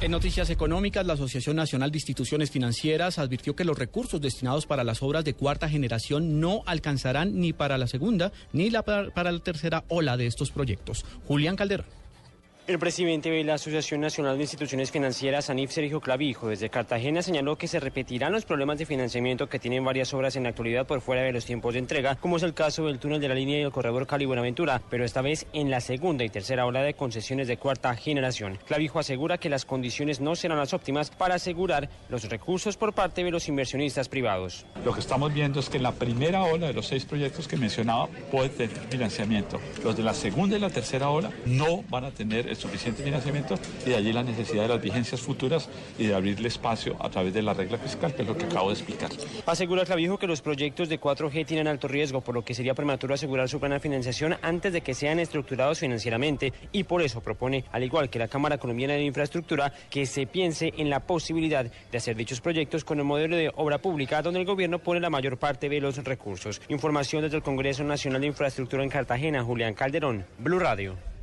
En noticias económicas, la Asociación Nacional de Instituciones Financieras advirtió que los recursos destinados para las obras de cuarta generación no alcanzarán ni para la segunda ni la para la tercera ola de estos proyectos. Julián Calderón. El presidente de la Asociación Nacional de Instituciones Financieras, Anif Sergio Clavijo, desde Cartagena señaló que se repetirán los problemas de financiamiento que tienen varias obras en la actualidad por fuera de los tiempos de entrega, como es el caso del túnel de la línea y el corredor Cali-Buenaventura, pero esta vez en la segunda y tercera ola de concesiones de cuarta generación. Clavijo asegura que las condiciones no serán las óptimas para asegurar los recursos por parte de los inversionistas privados. Lo que estamos viendo es que la primera ola de los seis proyectos que mencionaba puede tener financiamiento. Los de la segunda y la tercera ola no van a tener suficiente financiamiento y de allí la necesidad de las vigencias futuras y de abrirle espacio a través de la regla fiscal, que es lo que acabo de explicar. Asegura Clavijo que los proyectos de 4G tienen alto riesgo, por lo que sería prematuro asegurar su plena financiación antes de que sean estructurados financieramente y por eso propone, al igual que la Cámara Colombiana de Infraestructura, que se piense en la posibilidad de hacer dichos proyectos con el modelo de obra pública, donde el gobierno pone la mayor parte de los recursos. Información desde el Congreso Nacional de Infraestructura en Cartagena, Julián Calderón, Blue Radio.